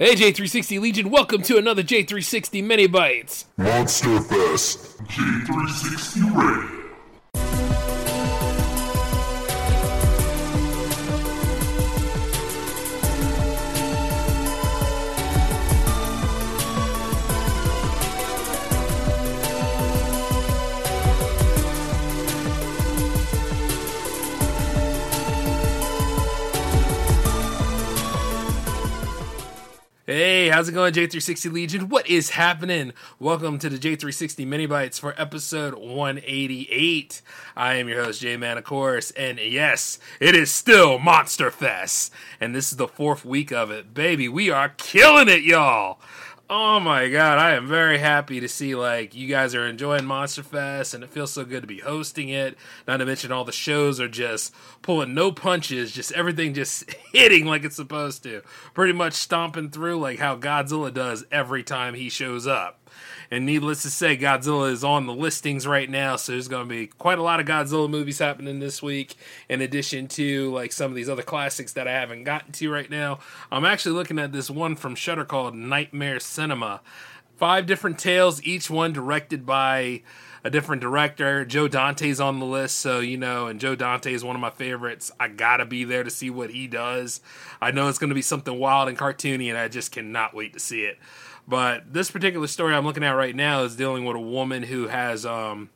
Hey J360 Legion, welcome to another J360 Mini Bites. Monster Fest J360 Radio. Hey, how's it going, J360 Legion? What is happening? Welcome to the J360 Mini Bites for episode 188. I am your host, J Man, of course, and yes, it is still Monster Fest, and this is the fourth week of it. Baby, we are killing it, y'all! Oh my god, I am very happy to see like you guys are enjoying Monster Fest and it feels so good to be hosting it. Not to mention all the shows are just pulling no punches, just everything just hitting like it's supposed to. Pretty much stomping through like how Godzilla does every time he shows up. And needless to say, Godzilla is on the listings right now, so there's going to be quite a lot of Godzilla movies happening this week. In addition to like some of these other classics that I haven't gotten to right now, I'm actually looking at this one from Shudder called Nightmare Cinema. Five different tales, each one directed by a different director. Joe Dante's on the list, so you know, and Joe Dante is one of my favorites. I gotta be there to see what he does. I know it's gonna be something wild and cartoony, and I just cannot wait to see it. But this particular story I'm looking at right now is dealing with a woman who has um,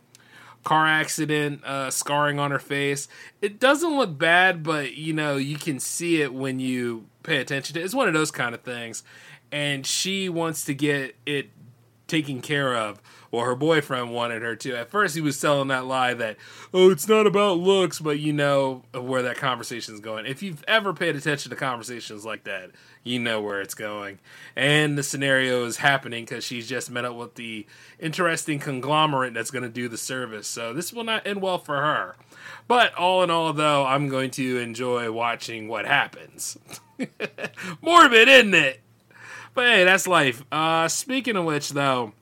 car accident uh, scarring on her face. It doesn't look bad, but you know you can see it when you pay attention to it. It's one of those kind of things, and she wants to get it taken care of. Well, her boyfriend wanted her to. At first, he was selling that lie that, oh, it's not about looks, but you know where that conversation's going. If you've ever paid attention to conversations like that, you know where it's going. And the scenario is happening because she's just met up with the interesting conglomerate that's going to do the service. So this will not end well for her. But all in all, though, I'm going to enjoy watching what happens. Morbid, isn't it? But hey, that's life. Uh, speaking of which, though,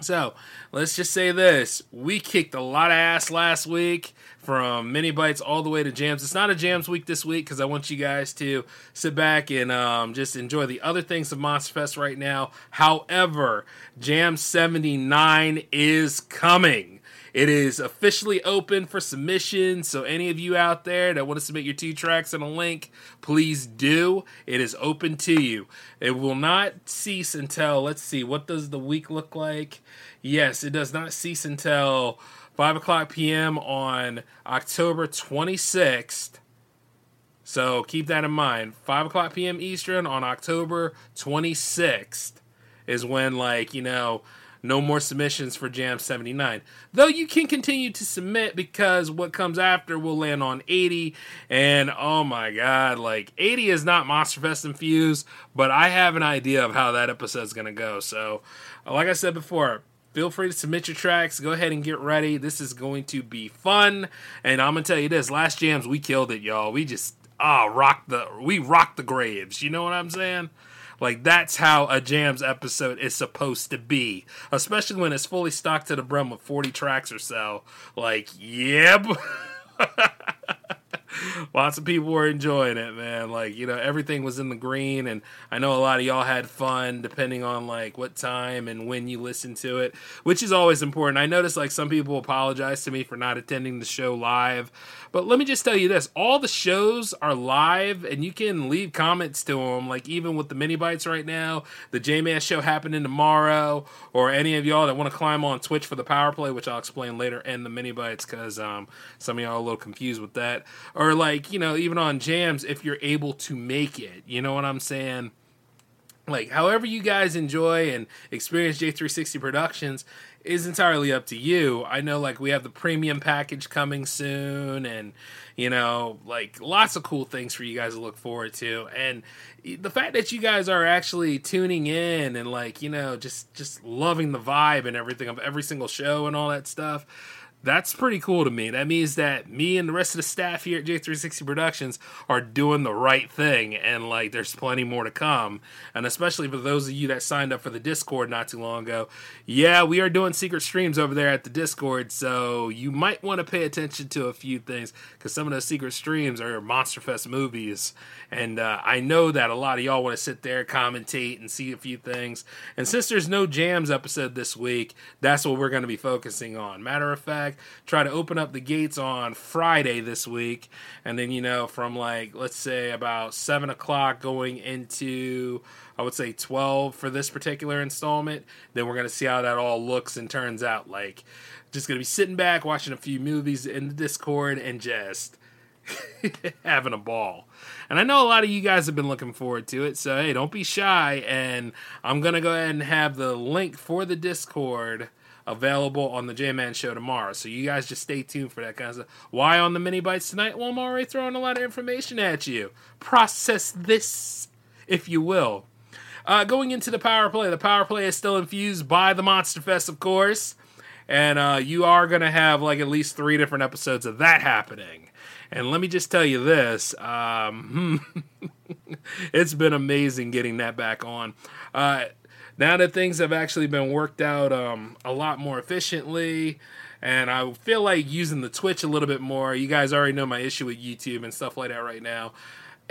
so let's just say this: we kicked a lot of ass last week, from mini bites all the way to jams. It's not a jams week this week because I want you guys to sit back and um, just enjoy the other things of Monster Fest right now. However, Jam 79 is coming. It is officially open for submission. So, any of you out there that want to submit your two tracks and a link, please do. It is open to you. It will not cease until, let's see, what does the week look like? Yes, it does not cease until 5 o'clock p.m. on October 26th. So keep that in mind. 5 o'clock p.m. Eastern on October 26th is when, like, you know, no more submissions for Jam 79. Though you can continue to submit because what comes after will land on 80. And oh my god, like 80 is not Monster Fest infused, but I have an idea of how that episode's going to go. So, like I said before, feel free to submit your tracks. Go ahead and get ready. This is going to be fun. And I'm gonna tell you this: last jams we killed it, y'all. We just ah rocked the we rocked the graves. You know what I'm saying? Like that's how a jams episode is supposed to be, especially when it's fully stocked to the brim with 40 tracks or so. Like, yep. lots of people were enjoying it, man. Like, you know, everything was in the green and I know a lot of y'all had fun depending on like what time and when you listen to it, which is always important. I noticed like some people apologize to me for not attending the show live. But let me just tell you this all the shows are live and you can leave comments to them. Like, even with the mini bites right now, the J Man show happening tomorrow, or any of y'all that want to climb on Twitch for the power play, which I'll explain later, and the mini bites because um, some of y'all are a little confused with that. Or, like, you know, even on jams, if you're able to make it, you know what I'm saying? like however you guys enjoy and experience J360 Productions is entirely up to you. I know like we have the premium package coming soon and you know like lots of cool things for you guys to look forward to and the fact that you guys are actually tuning in and like you know just just loving the vibe and everything of every single show and all that stuff that's pretty cool to me. That means that me and the rest of the staff here at J360 Productions are doing the right thing, and like there's plenty more to come. And especially for those of you that signed up for the Discord not too long ago, yeah, we are doing secret streams over there at the Discord, so you might want to pay attention to a few things because some of those secret streams are Monsterfest movies, and uh, I know that a lot of y'all want to sit there, commentate, and see a few things. And since there's no jams episode this week, that's what we're going to be focusing on. Matter of fact try to open up the gates on Friday this week, and then you know from like let's say about seven o'clock going into I would say twelve for this particular installment. Then we're gonna see how that all looks and turns out. Like just gonna be sitting back watching a few movies in the Discord and just having a ball. And I know a lot of you guys have been looking forward to it, so hey, don't be shy. And I'm gonna go ahead and have the link for the Discord available on the J Man Show tomorrow. So you guys just stay tuned for that kind of stuff. Why on the mini bites tonight? Well, I'm already throwing a lot of information at you. Process this, if you will. Uh, going into the power play, the power play is still infused by the Monster Fest, of course, and uh, you are going to have like at least three different episodes of that happening. And let me just tell you this um, it's been amazing getting that back on. Uh, now that things have actually been worked out um, a lot more efficiently and I feel like using the Twitch a little bit more. You guys already know my issue with YouTube and stuff like that right now.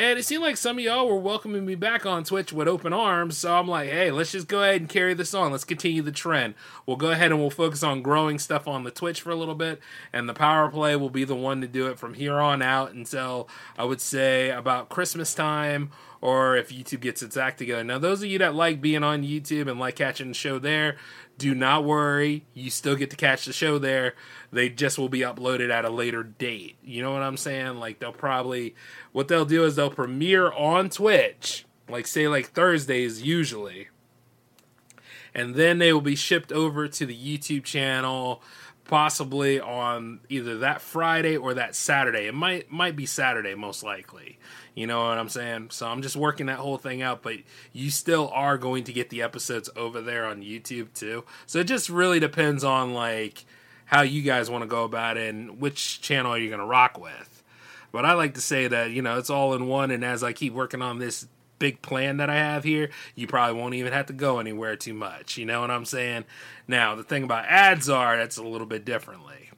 And it seemed like some of y'all were welcoming me back on Twitch with open arms. So I'm like, hey, let's just go ahead and carry this on. Let's continue the trend. We'll go ahead and we'll focus on growing stuff on the Twitch for a little bit. And the power play will be the one to do it from here on out until I would say about Christmas time or if YouTube gets its act together. Now, those of you that like being on YouTube and like catching the show there, do not worry. You still get to catch the show there. They just will be uploaded at a later date. You know what I'm saying? Like, they'll probably, what they'll do is they'll premiere on Twitch, like, say, like Thursdays usually. And then they will be shipped over to the YouTube channel possibly on either that Friday or that Saturday. It might might be Saturday most likely. You know what I'm saying? So I'm just working that whole thing out, but you still are going to get the episodes over there on YouTube too. So it just really depends on like how you guys want to go about it and which channel you're you going to rock with. But I like to say that, you know, it's all in one and as I keep working on this big plan that I have here, you probably won't even have to go anywhere too much. You know what I'm saying? Now, the thing about ads are that's a little bit differently.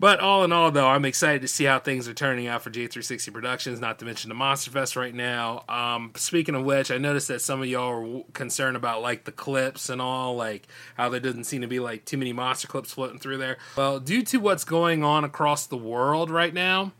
But all in all, though, I'm excited to see how things are turning out for J360 Productions, not to mention the Monster Fest right now. Um, speaking of which, I noticed that some of y'all are concerned about like the clips and all, like how there doesn't seem to be like too many monster clips floating through there. Well, due to what's going on across the world right now,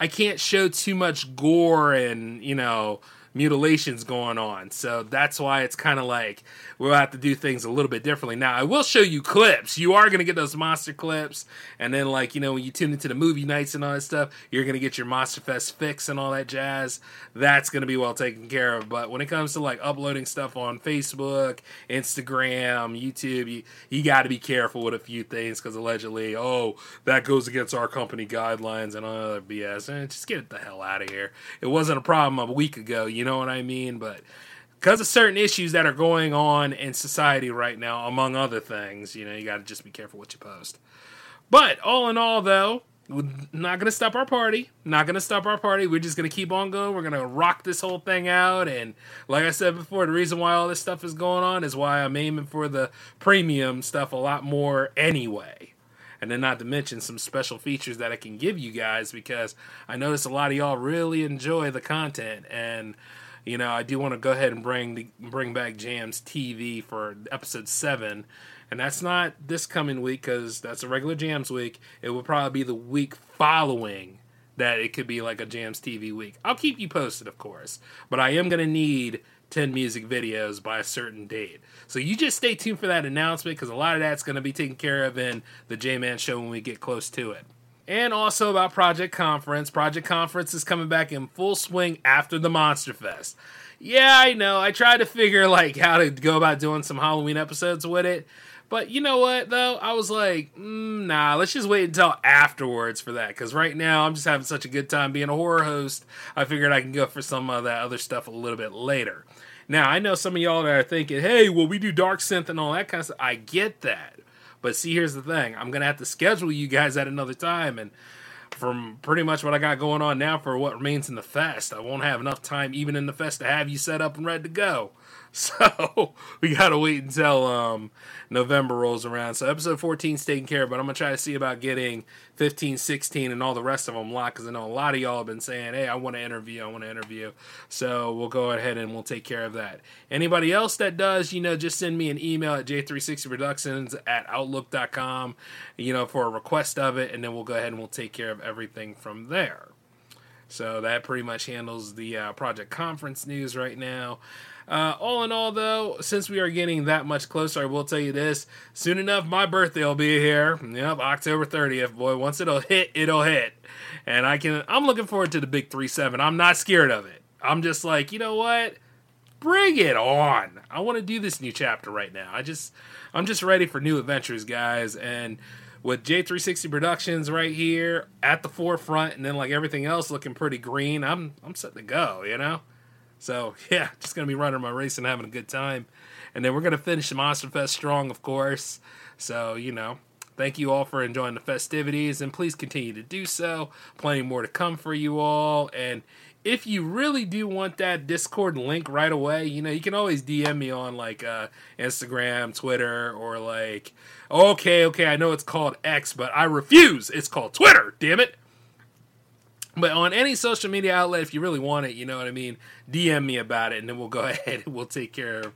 I can't show too much gore and, you know, mutilations going on. So that's why it's kind of like we'll have to do things a little bit differently. Now, I will show you clips. You are going to get those monster clips. And then, like, you know, when you tune into the movie nights and all that stuff, you're going to get your Monster Fest fix and all that jazz. That's going to be well taken care of. But when it comes to, like, uploading stuff on Facebook, Instagram, YouTube, you, you got to be careful with a few things because allegedly, oh, that goes against our company guidelines and all that BS. And eh, just get the hell out of here. It wasn't a problem a week ago. You know what I mean? But because of certain issues that are going on in society right now, among other things, you know, you got to just be careful what you post. But all in all, though, we're not going to stop our party. Not going to stop our party. We're just going to keep on going. We're going to rock this whole thing out. And like I said before, the reason why all this stuff is going on is why I'm aiming for the premium stuff a lot more anyway. And then, not to mention some special features that I can give you guys because I notice a lot of y'all really enjoy the content. And you know, I do want to go ahead and bring the, bring back Jams TV for episode seven, and that's not this coming week because that's a regular Jams week. It will probably be the week following that it could be like a Jams TV week. I'll keep you posted, of course, but I am gonna need 10 music videos by a certain date. So you just stay tuned for that announcement because a lot of that's going to be taken care of in the J Man show when we get close to it and also about Project Conference. Project Conference is coming back in full swing after the Monster Fest. yeah, I know. I tried to figure like how to go about doing some Halloween episodes with it. But you know what, though? I was like, mm, nah, let's just wait until afterwards for that. Because right now, I'm just having such a good time being a horror host. I figured I can go for some of that other stuff a little bit later. Now, I know some of y'all that are thinking, hey, well, we do Dark Synth and all that kind of stuff. I get that. But see, here's the thing I'm going to have to schedule you guys at another time. And from pretty much what I got going on now for what remains in the fest, I won't have enough time, even in the fest, to have you set up and ready to go. So we gotta wait until um, November rolls around. So episode 14 is taken care of, but I'm gonna try to see about getting 15, 16, and all the rest of them locked because I know a lot of y'all have been saying, "Hey, I want to interview, I want to interview." So we'll go ahead and we'll take care of that. Anybody else that does, you know, just send me an email at j360productions at outlook.com, you know, for a request of it, and then we'll go ahead and we'll take care of everything from there. So that pretty much handles the uh, project conference news right now. Uh, all in all, though, since we are getting that much closer, I will tell you this: soon enough, my birthday will be here. Yep, October 30th. Boy, once it'll hit, it'll hit, and I can. I'm looking forward to the big three seven. I'm not scared of it. I'm just like, you know what? Bring it on! I want to do this new chapter right now. I just, I'm just ready for new adventures, guys, and with J360 Productions right here at the forefront, and then like everything else looking pretty green, I'm I'm set to go. You know. So yeah, just gonna be running my race and having a good time, and then we're gonna finish the Monster Fest strong, of course. So you know, thank you all for enjoying the festivities, and please continue to do so. Plenty more to come for you all, and if you really do want that Discord link right away, you know, you can always DM me on like uh, Instagram, Twitter, or like, okay, okay, I know it's called X, but I refuse. It's called Twitter, damn it. But on any social media outlet, if you really want it, you know what I mean, DM me about it, and then we'll go ahead and we'll take care of,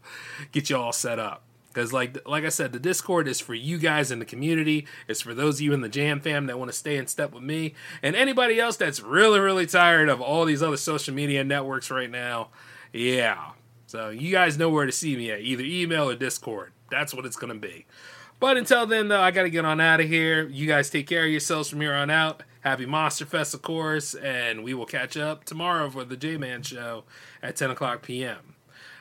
get you all set up. Because like like I said, the Discord is for you guys in the community. It's for those of you in the Jam fam that want to stay in step with me, and anybody else that's really really tired of all these other social media networks right now. Yeah, so you guys know where to see me at either email or Discord. That's what it's gonna be. But until then, though, I gotta get on out of here. You guys take care of yourselves from here on out. Happy Monster Fest, of course, and we will catch up tomorrow for the J Man Show at 10 o'clock p.m.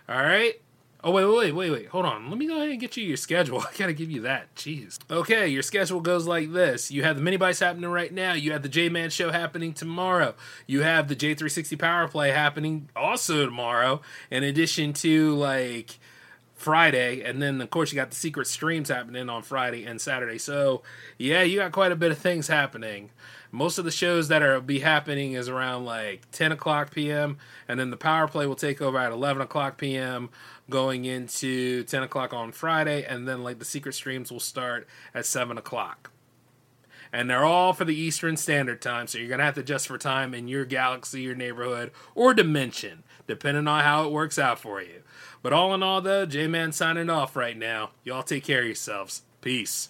All right. Oh wait, wait, wait, wait. Hold on. Let me go ahead and get you your schedule. I gotta give you that. Jeez. Okay, your schedule goes like this: you have the mini bites happening right now. You have the J Man Show happening tomorrow. You have the J360 Power Play happening also tomorrow. In addition to like Friday, and then of course you got the secret streams happening on Friday and Saturday. So yeah, you got quite a bit of things happening. Most of the shows that are be happening is around like 10 o'clock p.m. and then the power play will take over at 11 o'clock p.m. going into 10 o'clock on Friday, and then like the secret streams will start at 7 o'clock. And they're all for the Eastern Standard Time, so you're gonna have to adjust for time in your galaxy, your neighborhood, or dimension, depending on how it works out for you. But all in all, though, J Man signing off right now. Y'all take care of yourselves. Peace.